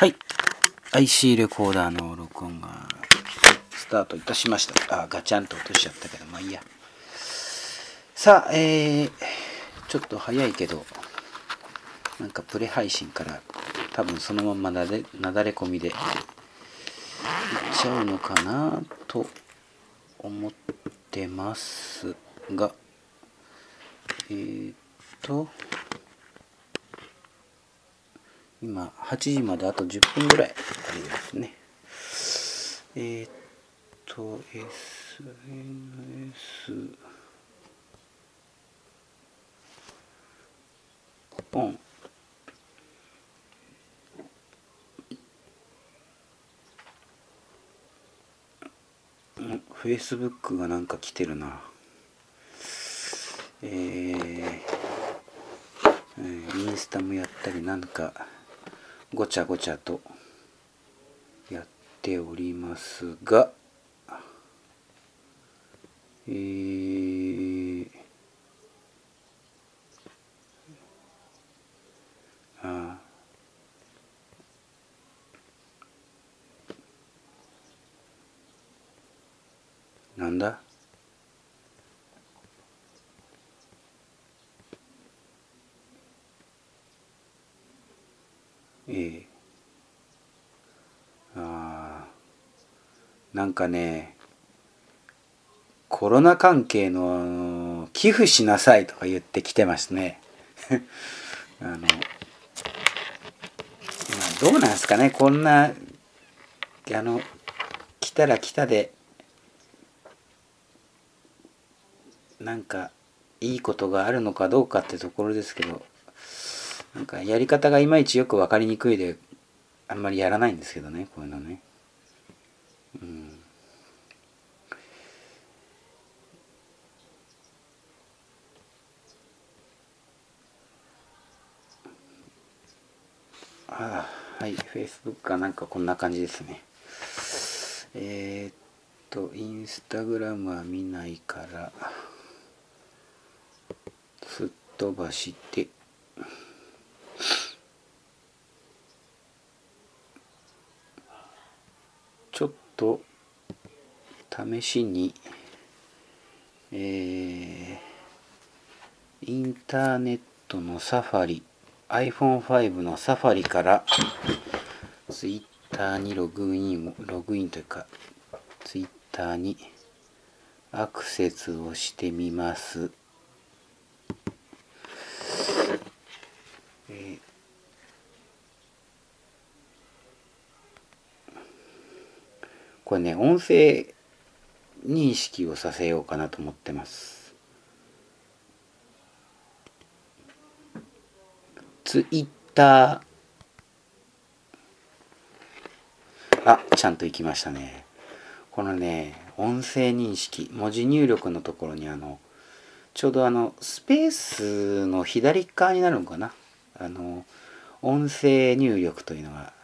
はい。IC レコーダーの録音がスタートいたしました。あガチャンと落としちゃったけどまあいいや。さあえー、ちょっと早いけどなんかプレ配信から多分そのまんまなでなだれ込みでいっちゃうのかなと思ってますがえー、っと今8時まであと10分ぐらいありますね。えー、っと SNS ポン。フェイスブックがなんか来てるな。えー、インスタもやったりなんかごちゃごちゃとやっておりますがえー、あなんだええあなんかねコロナ関係の寄付しなさいとか言ってきてますね。あの、まあ、どうなんすかね。こんなあの来たら来たでなんかいいことがあるのかどうかってところですけどなんかやり方がいまいちよく分かりにくいであんまりやらないんですけどねこういうのね。うん。ああはい。Facebook かなんかこんな感じですね。えー、っとインスタグラムは見ないからすっ飛ばしてちょっと試しに、えー、インターネットのサファリ iPhone5 のサファリから Twitter にログインをログインというか Twitter にアクセスをしてみます。これね音声認識をさせようかなと思ってます。ツイッター。あちゃんと行きましたね。このね音声認識。文字入力のところにあのちょうどあのスペースの左側になるのかな。あの音声入力というのが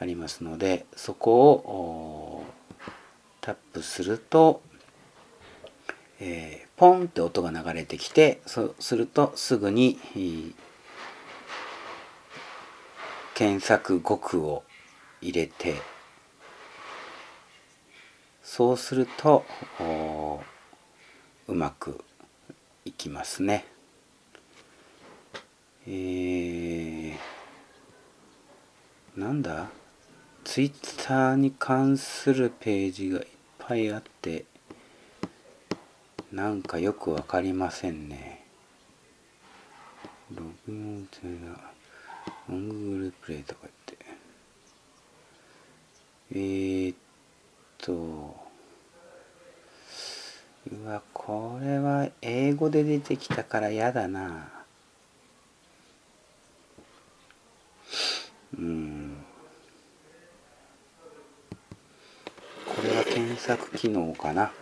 ありますのでそこをタップすると、えー、ポンって音が流れてきてそうするとすぐに検索語句を入れてそうするとうまくいきますね。えー、なんだ？ツイッターに関するページがいっぱいあってなんかよくわかりませんね。ログインというのはオングールプレイとか言って。えー、っとうわこれは英語で出てきたから嫌だな。うん。これは検索機能かな。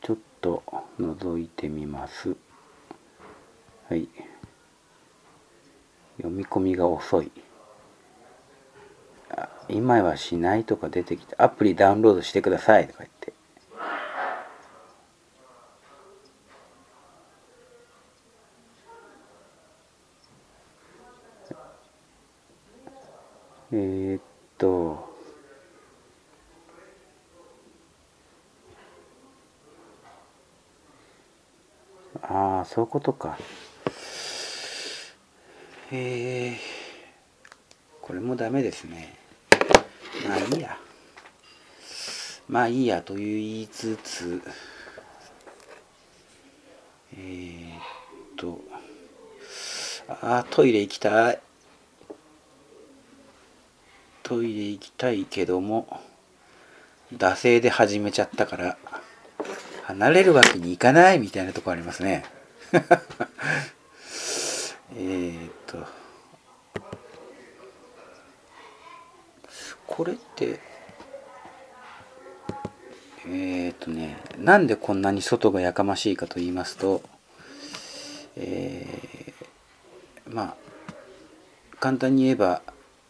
ちょっと覗いてみます。はい。読み込みが遅い。今はしないとか出てきてアプリダウンロードしてください。とか言ってえー、っとああそういうことか。え。ー、これもダメですね。まあいいや。まあいいやと言いつつ。えー、っと。あトイレ行きたい。トイレ行きたいけども惰性で始めちゃったから離れるわけにいかないみたいなとこありますね。えっと。これってえっ、とねなんでこんなに外がやかましいかと言いますとえー、まあ簡単に言えば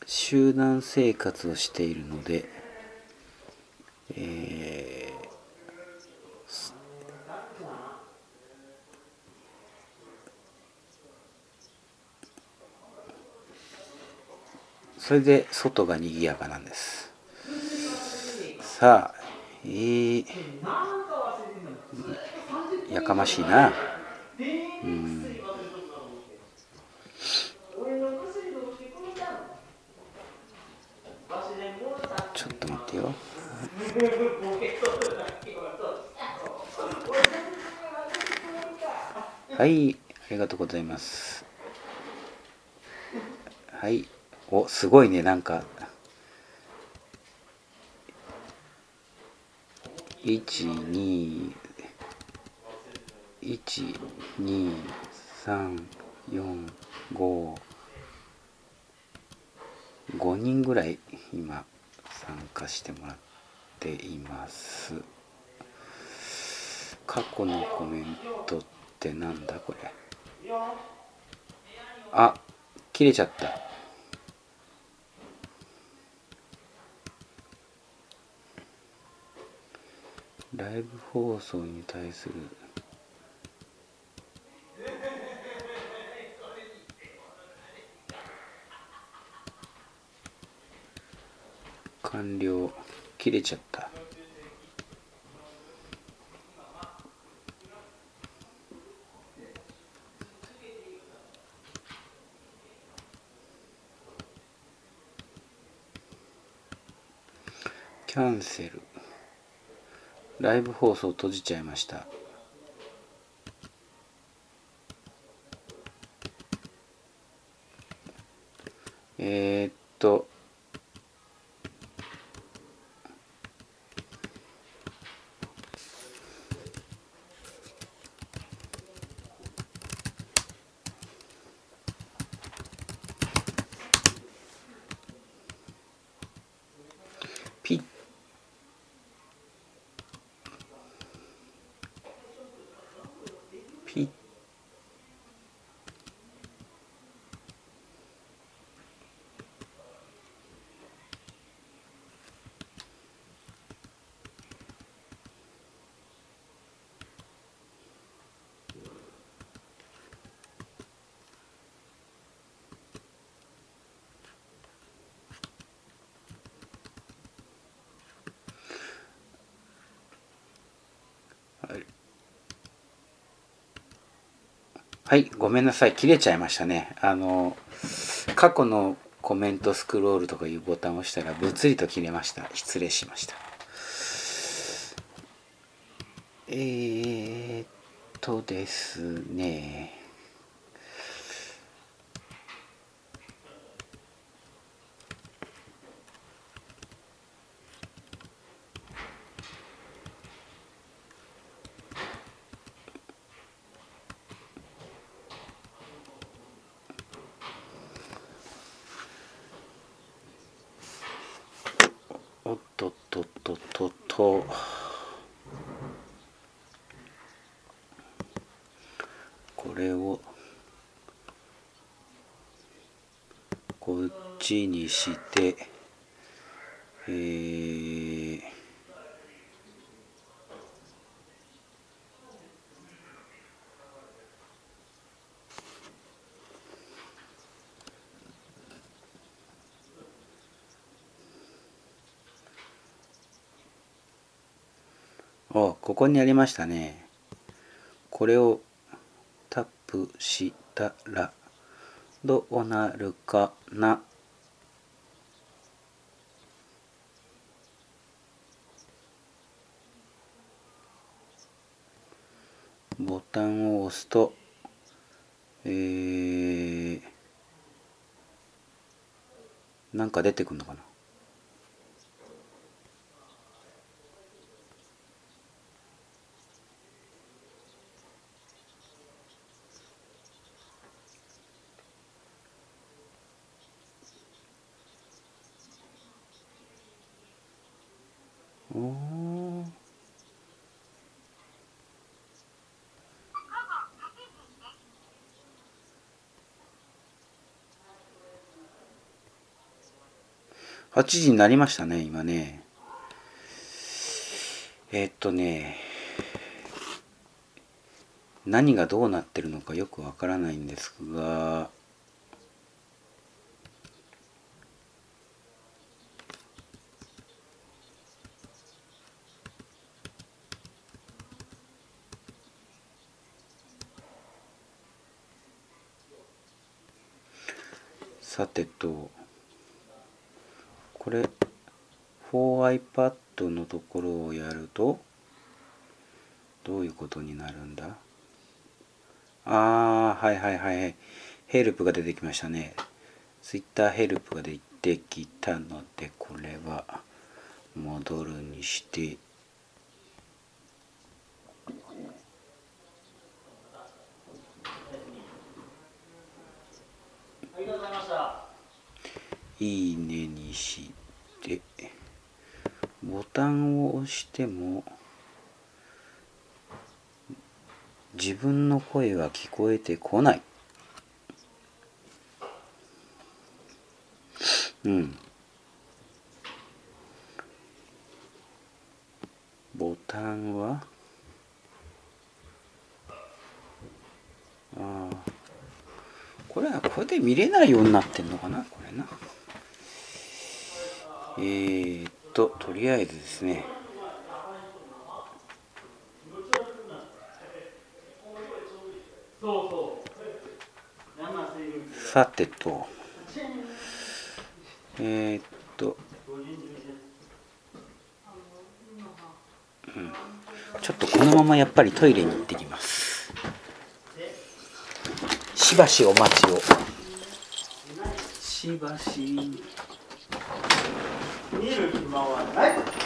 集団生活をしているので、えーそれで外が賑やかなんです。さあえー、やかましいな。うん。ちょっと待ってよ。はいありがとうございます。はい。おすごいねなんか。1 2 1 2 3 4 5 5人ぐらい今参加してもらっています。過去のコメントってなんだこれ。あ切れちゃった。ライブ放送に対する完了切れちゃった。キャンセル。ライブ放送閉じちゃいました。えー、っとはい、ごめんなさい。切れちゃいましたね。あの、過去のコメントスクロールとかいうボタンを押したら、物理と切れました。失礼しました。えー、っとですね。とこれをこっちにしてえーおここにありましたね。これをタップしたらどうなるかな。ボタンを押すとえー、なんか出てくるのかな。8時になりましたね、今ね。えー、っとね、何がどうなってるのかよくわからないんですが、さてと、これ 4iPad のところをやると？どういうことになるんだ？ああはいはいはいヘルプが出てきましたね。Twitter ヘルプが出てきたのでこれは戻るにして。いいねにしてボタンを押しても自分の声は聞こえてこないうんボタンはああこれはこれで見れないようになってんのかなこれな。えー、っととりあえずですね。さてと。えー、っと、うん、ちょっとこのままやっぱりトイレに行ってきます。しばしお待ちを。しばし。見る暇はない。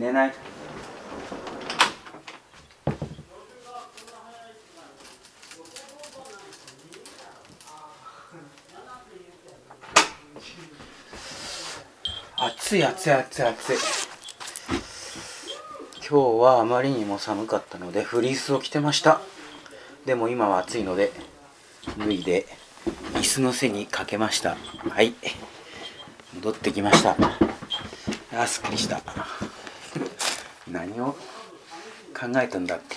寝ない。暑い暑い暑い暑い。今日はあまりにも寒かったのでフリースを着てました。でも今は暑いので脱いで椅子の背にかけました。はい。戻ってきました。あすっきりした。何を考えたんだっけ？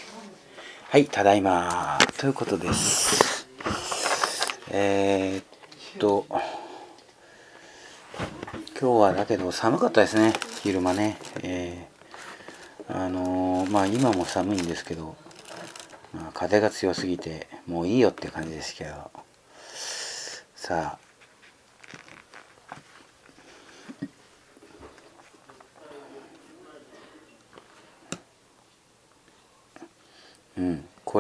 はいただいま。ということです。えー、っと今日はだけど寒かったですね。昼間ね。えー、あのー、まあ今も寒いんですけど、まあ、風が強すぎてもういいよって感じですけど。さあ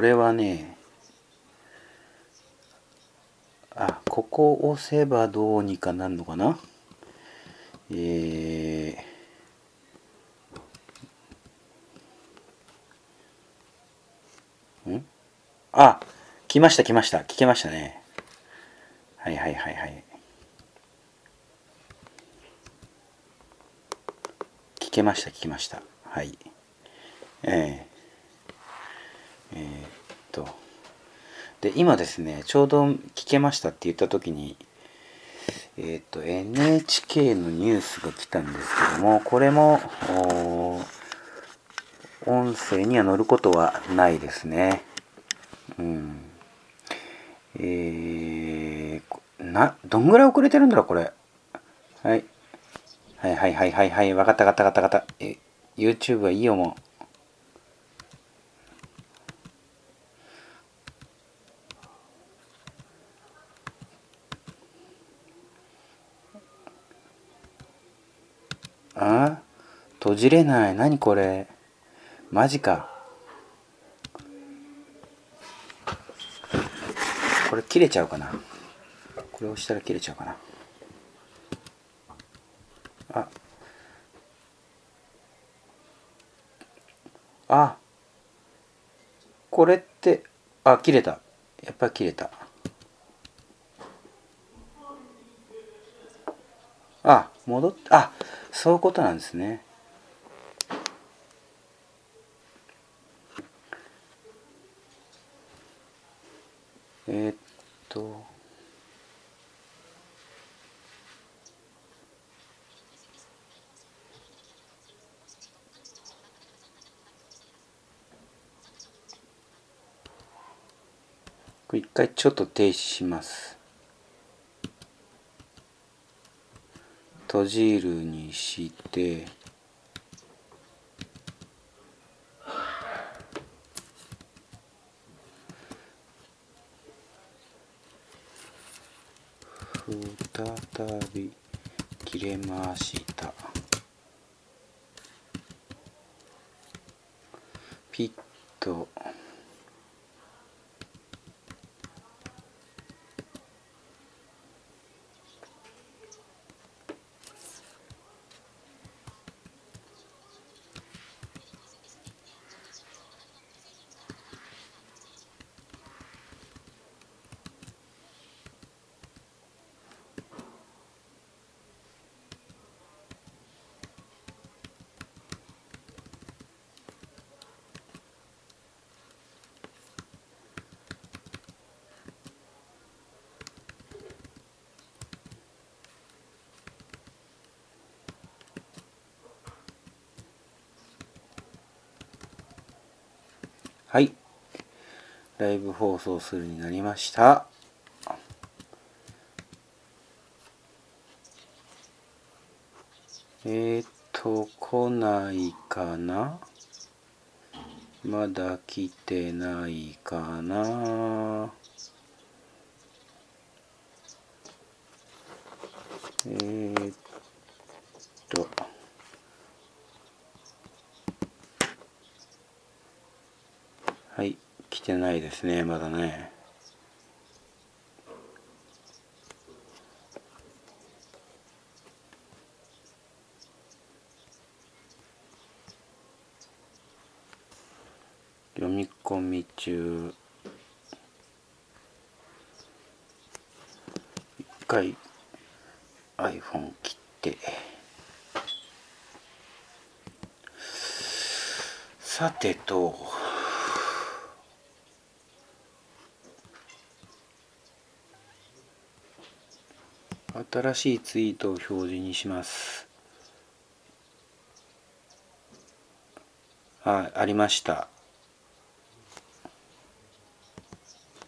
れはねあここ押せばどうにかなるのかな？えー、ん？あ来ました来ました。聞けましたね。はいはいはいはい。聞けました聞きました。はい。えー、えー、と。で今ですねちょうど聞けましたって言った時にえっ、ー、と NHK のニュースが来たんですけどもこれも音声には載ることはないですね。うん。えー、などんぐらい遅れてるんだろうこれ。はい。はいはいはいはいはい。分かった分かった分かった。え YouTube はいいよもうあじれない。何これ。マジか。これ切れちゃうかな。これ押したら切れちゃうかな。あ。あ。これってあ切れた。やっぱり切れた。あ戻っあそういうことなんですね。えー、っと一回ちょっと停止します。閉じるにして再び切れましたピッとはい。ライブ放送するになりました。えっ、ー、と来ないかな？まだ来てないかな？えー、てないですねまだね。読み込み中。一回 iPhone 切って。さてと新しいツイートを表示にします。はいありました。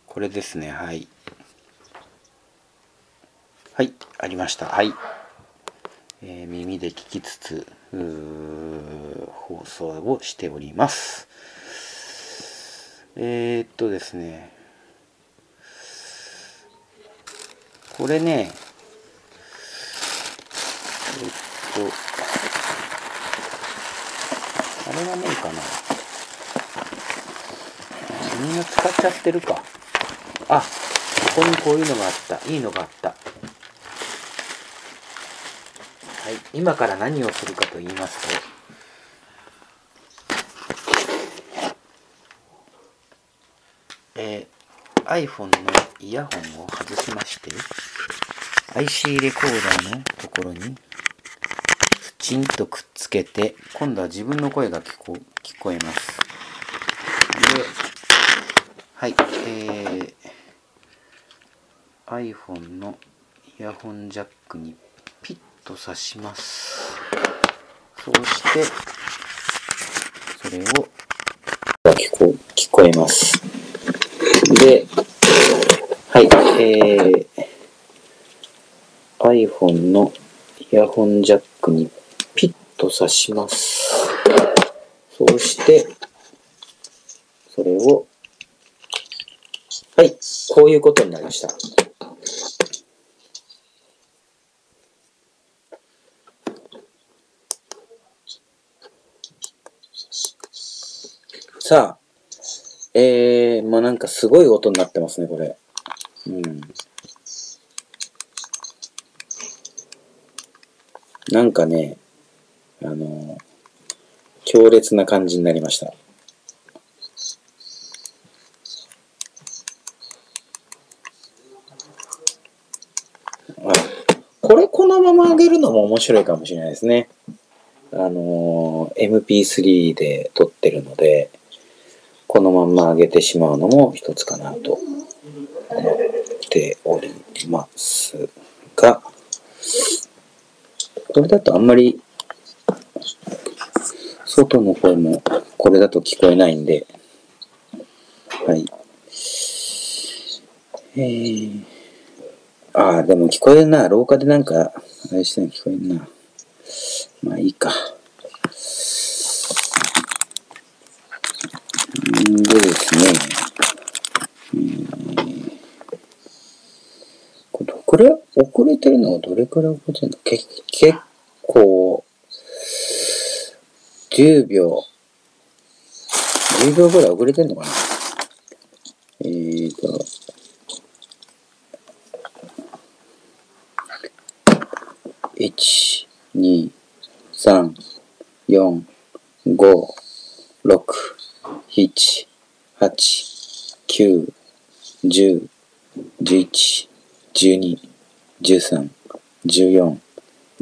これですね。はい。はいありました。はい、えー、耳で聞きつつ放送をしております。えー、っとですね。これねえっと、あれがねえかな。みんな使っちゃってるか。あ、ここにこういうのがあった。いいのがあった。はい、今から何をするかと言いますと、えー、iPhone のイヤホンを外しまして、IC レコーダーのところにチンとくっつけて、今度は自分の声が聞こ聞こえます。で、はい、えー、iPhone のイヤホンジャックにピッと挿します。そうして、それを聞こ聞こえます。で、はい、えー、iPhone のイヤホンジャックにと刺します。そうして、それを、はい、こういうことになりました。さあ、えー、まあなんかすごい音になってますね、これ。うん。なんかね、あの、強烈な感じになりました。これこのまま上げるのも面白いかもしれないですね。あの、MP3 で撮ってるので、このまま上げてしまうのも一つかなと思っておりますが、これだとあんまり外の声もこれだと聞こえないんで、はい。えー、ああ、でも聞こえるな。廊下でなんか、あれしてん聞こえるな。まあいいか。んでですね、えー、これ、遅れてるのはどれくらい遅れてるの？け結構、10秒、10秒ぐらい遅れてんのかな。えーと、1、2、3、4、5、6、7、8、9、10、11、12、13、14、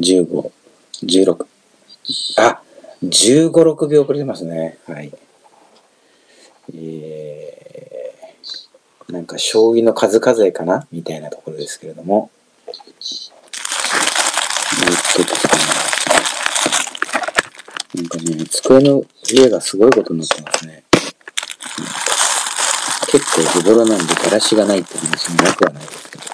15、16。あ15、6秒遅れてますね。はい。えー、なんか将棋の数数えかな？みたいなところですけれども。えっとですね。なんかね、机の上がすごいことになってますね。結構ズボラなんでガラシがないって話もなくはないですけど。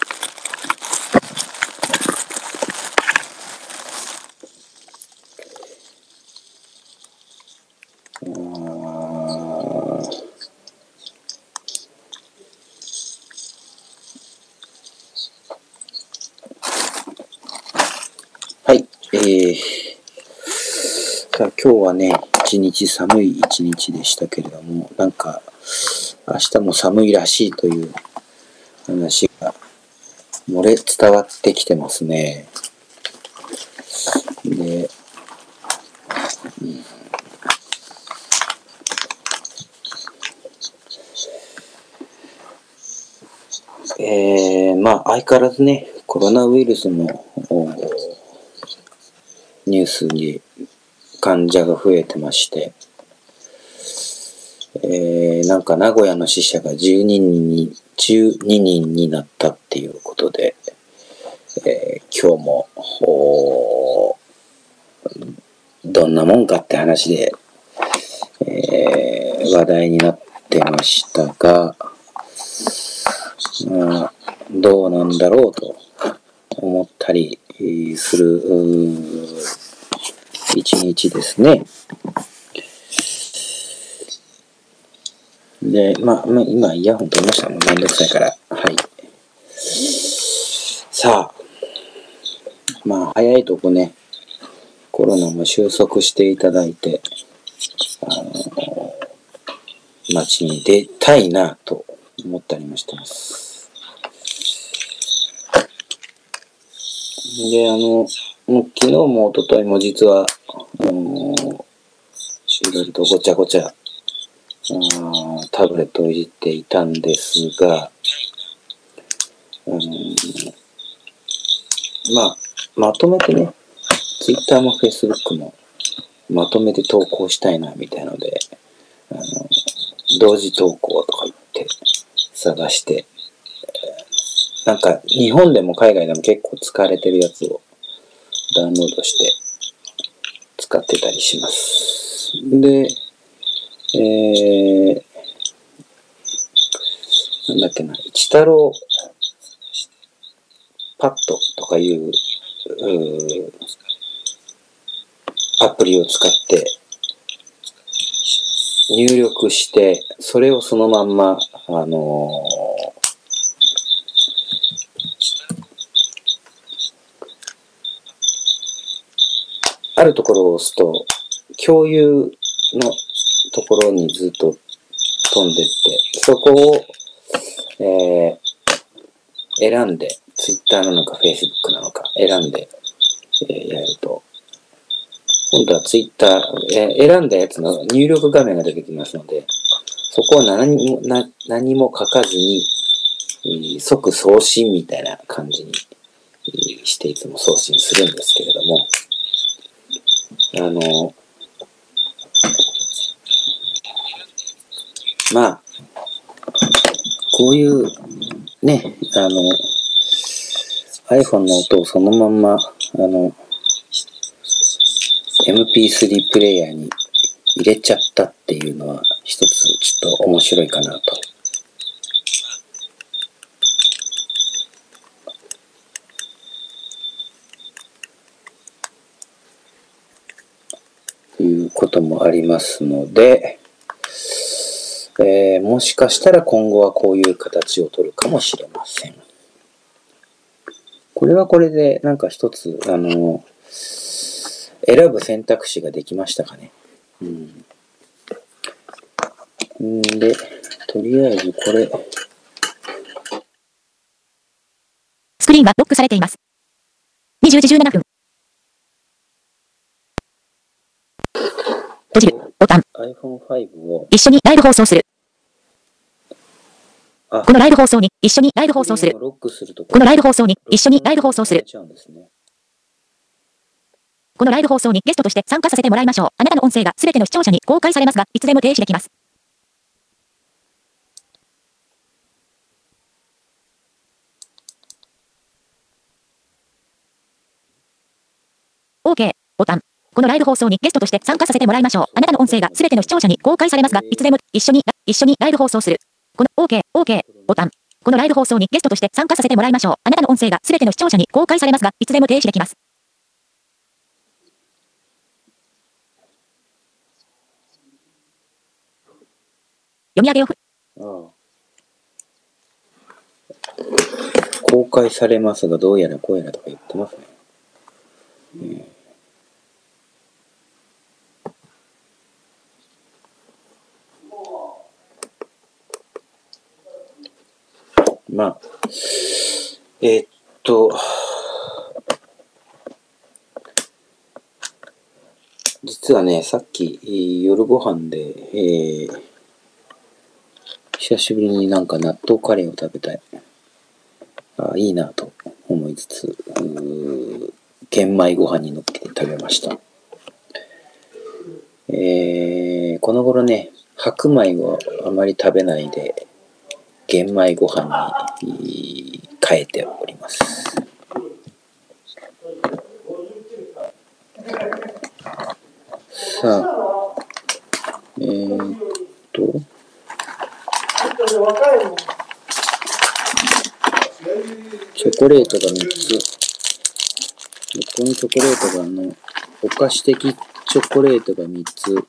えー、さあ今日はね、一日寒い一日でしたけれども、なんか、明日も寒いらしいという話が漏れ伝わってきてますね。で、えー、まあ相変わらずね、コロナウイルスもニュースに患者が増えてまして、えー、なんか名古屋の死者が12人に、12人になったっていうことで、えー、今日も、どんなもんかって話で、えー、話題になってましたが、まあ、どうなんだろうと思ったりする一日ですね。で、まあ、まあ、今イヤホン取りましたもん。めんどくさいから。はい。さあ、まあ、早いとこね、コロナも収束していただいて、あの、街に出たいなと思ったりもしてます。で、あの、もう昨日も一昨日も実は、あの、いろいろとごちゃごちゃ、タブレットをいじっていたんですが、あのまあ、まとめてね、Twitter も Facebook もまとめて投稿したいな、みたいので、あの、同時投稿とか言って探して、なんか日本でも海外でも結構使われてるやつをダウンロードして使ってたりします。で、えー、なんだっけな、一太郎パッドとかいう、うアプリを使って入力して、それをそのまんま、あのあるところを押すと、共有のところにずっと飛んでって、そこを、えー、選んで、Twitter なのか Facebook なのか選んで、えー、やると、今度は Twitter、えー、選んだやつの入力画面が出てきますので、そこを何もな何も書かずに、即送信みたいな感じに、していつも送信するんですけれども、あの、まあ、こういうね、あの、iPhone の音をそのまんま、あの、MP3 プレイヤーに入れちゃったっていうのは一つちょっと面白いかなと。いうこともありますので、えー、もしかしたら今後はこういう形を取るかもしれません。これはこれでなんか一つ、あの、選ぶ選択肢ができましたかね。うん。んで、とりあえずこれ。スクリーンはロックされています。20時17分。閉じる。ボタン。iPhone5 を一緒にライブ放送する。このライブ放送に一緒にライブ放送する。このライブ放送に一緒にライブ放送する。このライブ放送にゲストとして参加させてもらいましょう。あなたの音声がすべての視聴者に公開されますが、いつでも停止できます。OK ボタン。このライブ放送にゲストとして参加させてもらいましょう。あなたの音声がすべての視聴者に公開されますが、いつでも一緒に、一緒にライブ放送する。この OK、OK ボタン。このライブ放送にゲストとして参加させてもらいましょう。あなたの音声がすべての視聴者に公開されますが、いつでも停止できます。読み上げをふ。ああ。公開されますが、どうやらこうやらとか言ってますね。うんまあ、えー、っと、実はね、さっき夜ご飯で、えー、久しぶりになんか納豆カレーを食べたい。あいいなと思いつつ、玄米ご飯に乗っけて食べました。えー、この頃ね、白米をあまり食べないで、玄米ご飯に変えております。さあ、えー、っと、チョコレートが3つ。このチョコレートがあの、お菓子的チョコレートが3つ。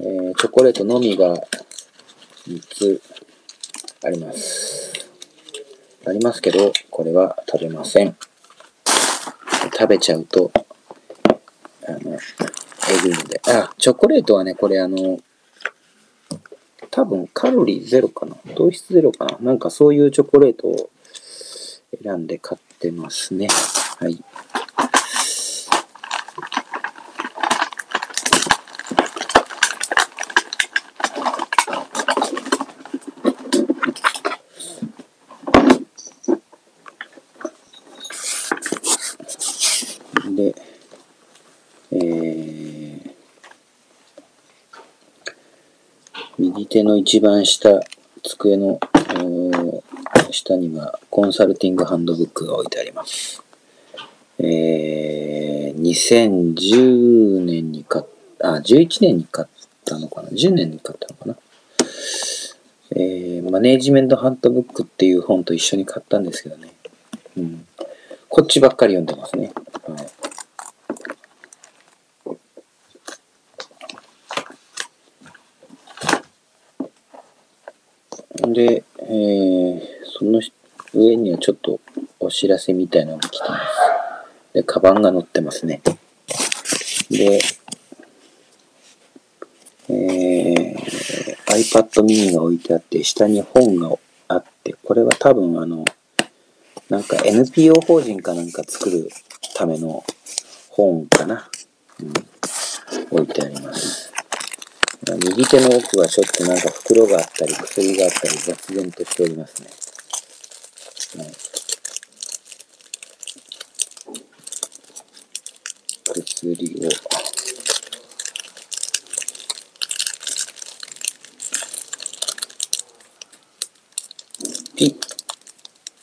えー、チョコレートのみが3つあります。ありますけど、これは食べません。食べちゃうと、あの、えぐいので。あ、チョコレートはね、これあの、多分カロリーゼロかな糖質ゼロかななんかそういうチョコレートを選んで買ってますね。はい。手の一番下、机の下にはコンサルティングハンドブックが置いてあります。えー、2010年に買ったあ、11年に買ったのかな ?10 年に買ったのかな？えー、マネージメントハンドブックっていう本と一緒に買ったんですけどね。うん。こっちばっかり読んでますね。はい。で、えー、その上にはちょっとお知らせみたいなのが来てます。で、カバンが乗ってますね。で、えー、iPad mini が置いてあって、下に本があって、これは多分あの、なんか NPO 法人かなんか作るための本かな。うん、置いてあります。右手の奥はちょっとなんか袋があったり、薬があったり、雑然としておりますね。はい、薬を。ピ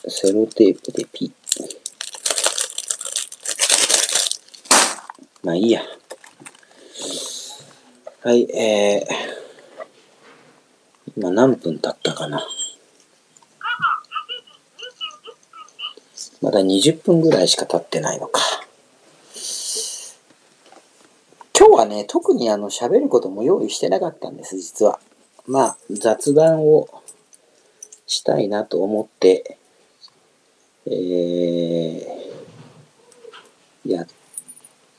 セロテープでピッまあいいや。はい、えー、今何分経ったかな。まだ20分ぐらいしか経ってないのか。今日はね、特にあの喋ることも用意してなかったんです、実は。まあ、雑談をしたいなと思って、えー、やっ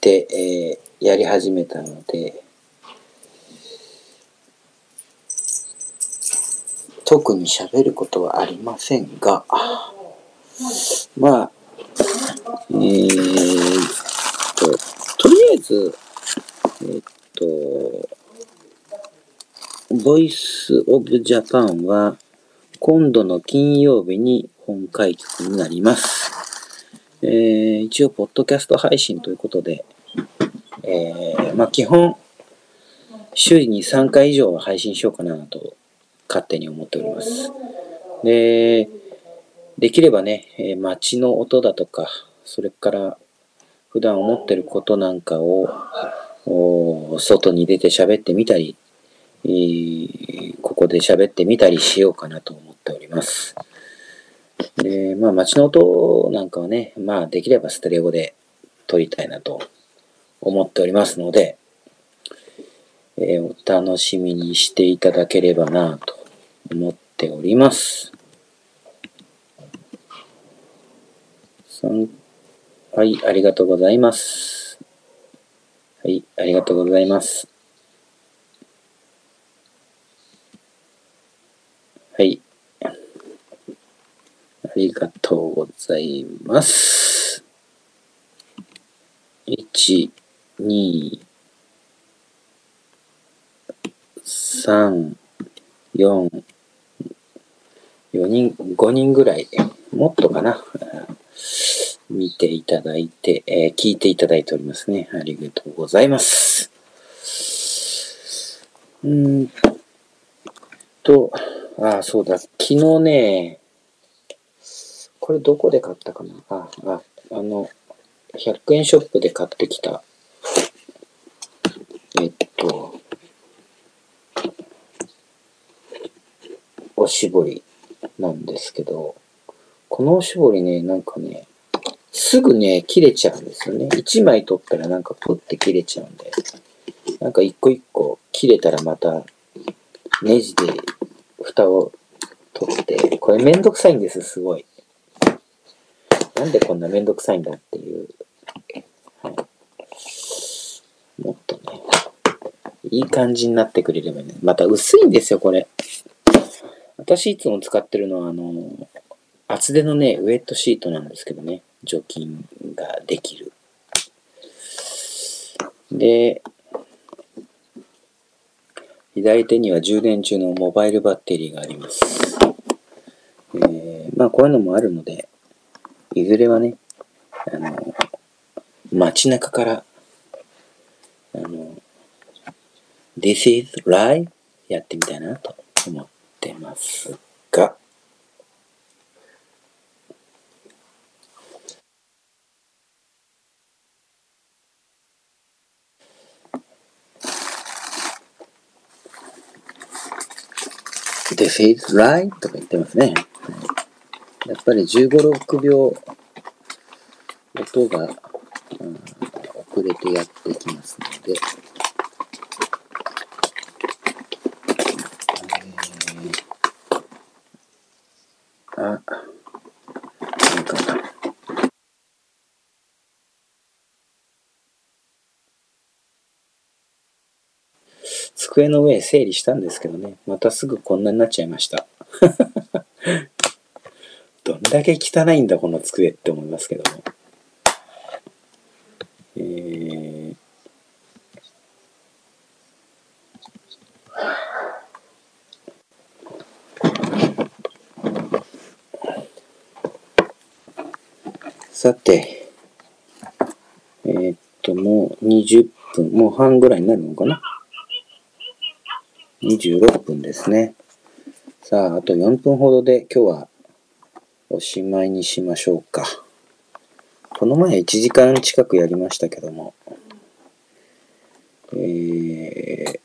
て、えー、やり始めたので、特に喋ることはありませんが、まあ、えー、と、とりあえず、え、っと、ボイスオブジャパンは今度の金曜日に本開局になります。えー、一応、ポッドキャスト配信ということで、えー、まあ基本、週に3回以上は配信しようかなと勝手に思っております。で、できればね、え街の音だとか、それから普段思ってることなんかを外に出て喋ってみたり、ここで喋ってみたりしようかなと思っております。で、まあ街の音なんかはね、まあできればステレオで撮りたいなと思っておりますので、えー、お楽しみにしていただければなと思っております。はい、ありがとうございます。はい、ありがとうございます。はい。ありがとうございます。1、2、3、4、4人、5人ぐらい、もっとかな、見ていただいて、えー、聞いていただいておりますね。ありがとうございます。うんと、あ、そうだ、昨日ね、これどこで買ったかな？あ、あ、あの、100円ショップで買ってきた、えっと、おしぼりなんですけど、このおしぼりね、なんかね、すぐね、切れちゃうんですよね。1枚取ったらなんかプって切れちゃうんで、なんか一個一個切れたらまたネジで蓋を取って、これめんどくさいんです、すごい。なんでこんなめんどくさいんだっていう。はい、もっとね、いい感じになってくれればね。また薄いんですよ、これ。私いつも使ってるのは、あの、厚手のね、ウェットシートなんですけどね。除菌ができる。で、左手には充電中のモバイルバッテリーがあります。えー、まあこういうのもあるので、いずれはね、あの、街中から、あの、This is live やってみたいなと思ってますが、This is right とか言ってますね。やっぱり15、6秒音が、うん遅れてやってきますので、えーあ、なんか机の上整理したんですけどね、またすぐこんなになっちゃいました。どんだけ汚いんだこの机って思いますけども。えー、さて、えーっと、もう20分、もう半ぐらいになるのかな？?26 分ですね。さあ、あと4分ほどで今日はおしまいにしましょうか。この前1時間近くやりましたけども、えー、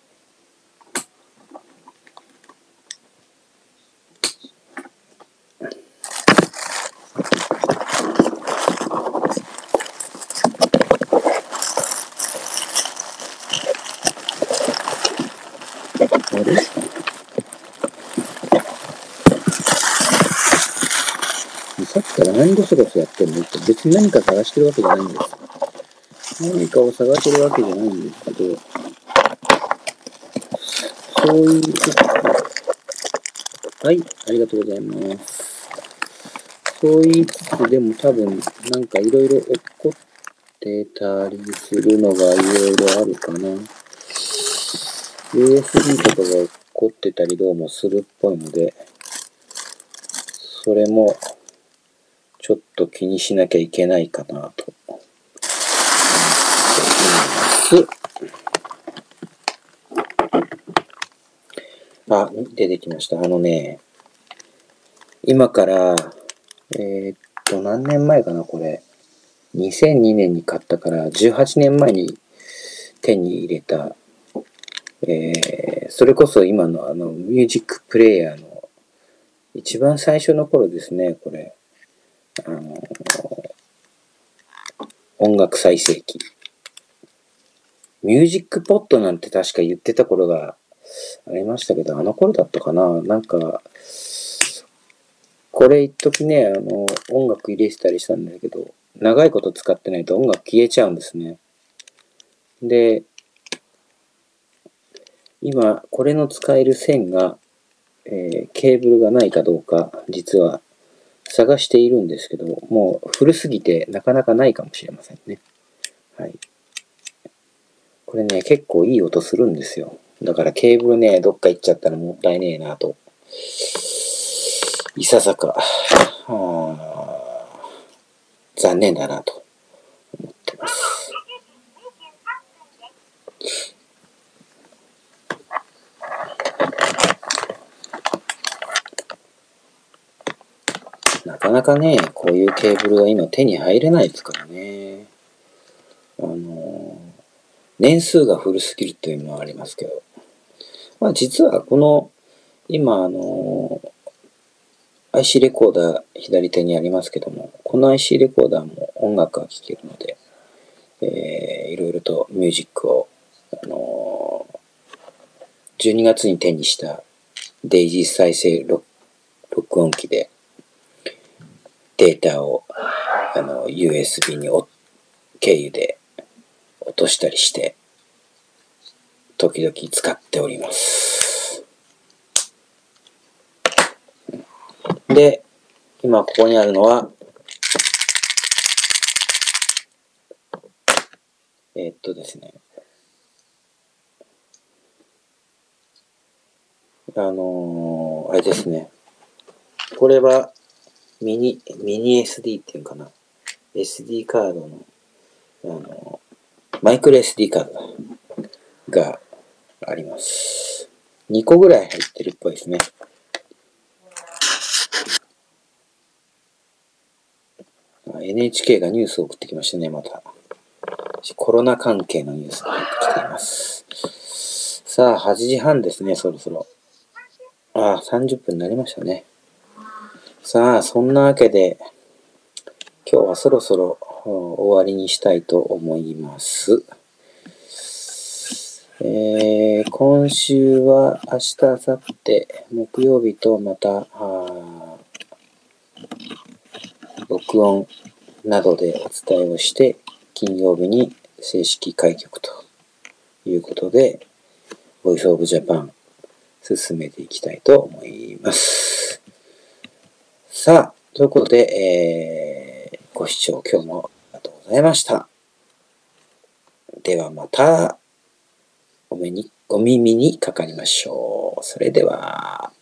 あれさっきから何ゴソゴソやってるのって別に何か探してるわけじゃないんです。何かを探してるわけじゃないんですけど、そういうはい、ありがとうございます。そう言いつつでも多分なんかいろいろ起こってたりするのがいろいろあるかな。USB とかが起こってたりどうもするっぽいので、それもと気にしなきゃいけないかなと思っています。あ、出てきました。あのね、今から、えーっと、何年前かな、これ。2002年に買ったから、18年前に手に入れた、えー、それこそ今のあの、ミュージックプレイヤーの一番最初の頃ですね、これ。あの音楽再生機。ミュージックポットなんて確か言ってた頃がありましたけど、あの頃だったかななんか、これ一時ね、あの、音楽入れてたりしたんだけど、長いこと使ってないと音楽消えちゃうんですね。で、今、これの使える線が、えーケーブルがないかどうか、実は探しているんですけど、もう古すぎてなかなかないかもしれませんね。はい。これね、結構いい音するんですよ。だからケーブルね、どっか行っちゃったらもったいねえなと。いささか、残念だなと思ってます。なかなかね、こういうケーブルは今手に入れないですからね。あの、年数が古すぎるというのはありますけど。まあ実はこの、今あの、IC レコーダー左手にありますけども、この IC レコーダーも音楽が聴けるので、えー、いろいろとミュージックを、あのー、12月に手にしたデイジー再生録音機でデータをあの USB に経由で落としたりして、時々使っております。で、今ここにあるのは、えー、っとですね、あのー、あれですね。これはミニ、ミニ SD っていうかな。SD カードの、あの、マイクロ SD カードがあります。2個ぐらい入ってるっぽいですね。NHK がニュースを送ってきましたね、また。コロナ関係のニュースが入ってきています。さあ、8時半ですね、そろそろ。ああ、30分になりましたね。さあ、そんなわけで、今日はそろそろ終わりにしたいと思います。えー、今週は明日、明後日、木曜日とまた、録音などでお伝えをして、金曜日に正式開局ということで、ボイスオブジャパン進めていきたいと思います。さあ、ということで、えー、ご視聴今日もありがとうございました。ではまた、お目に、お耳にかかりましょう。それでは。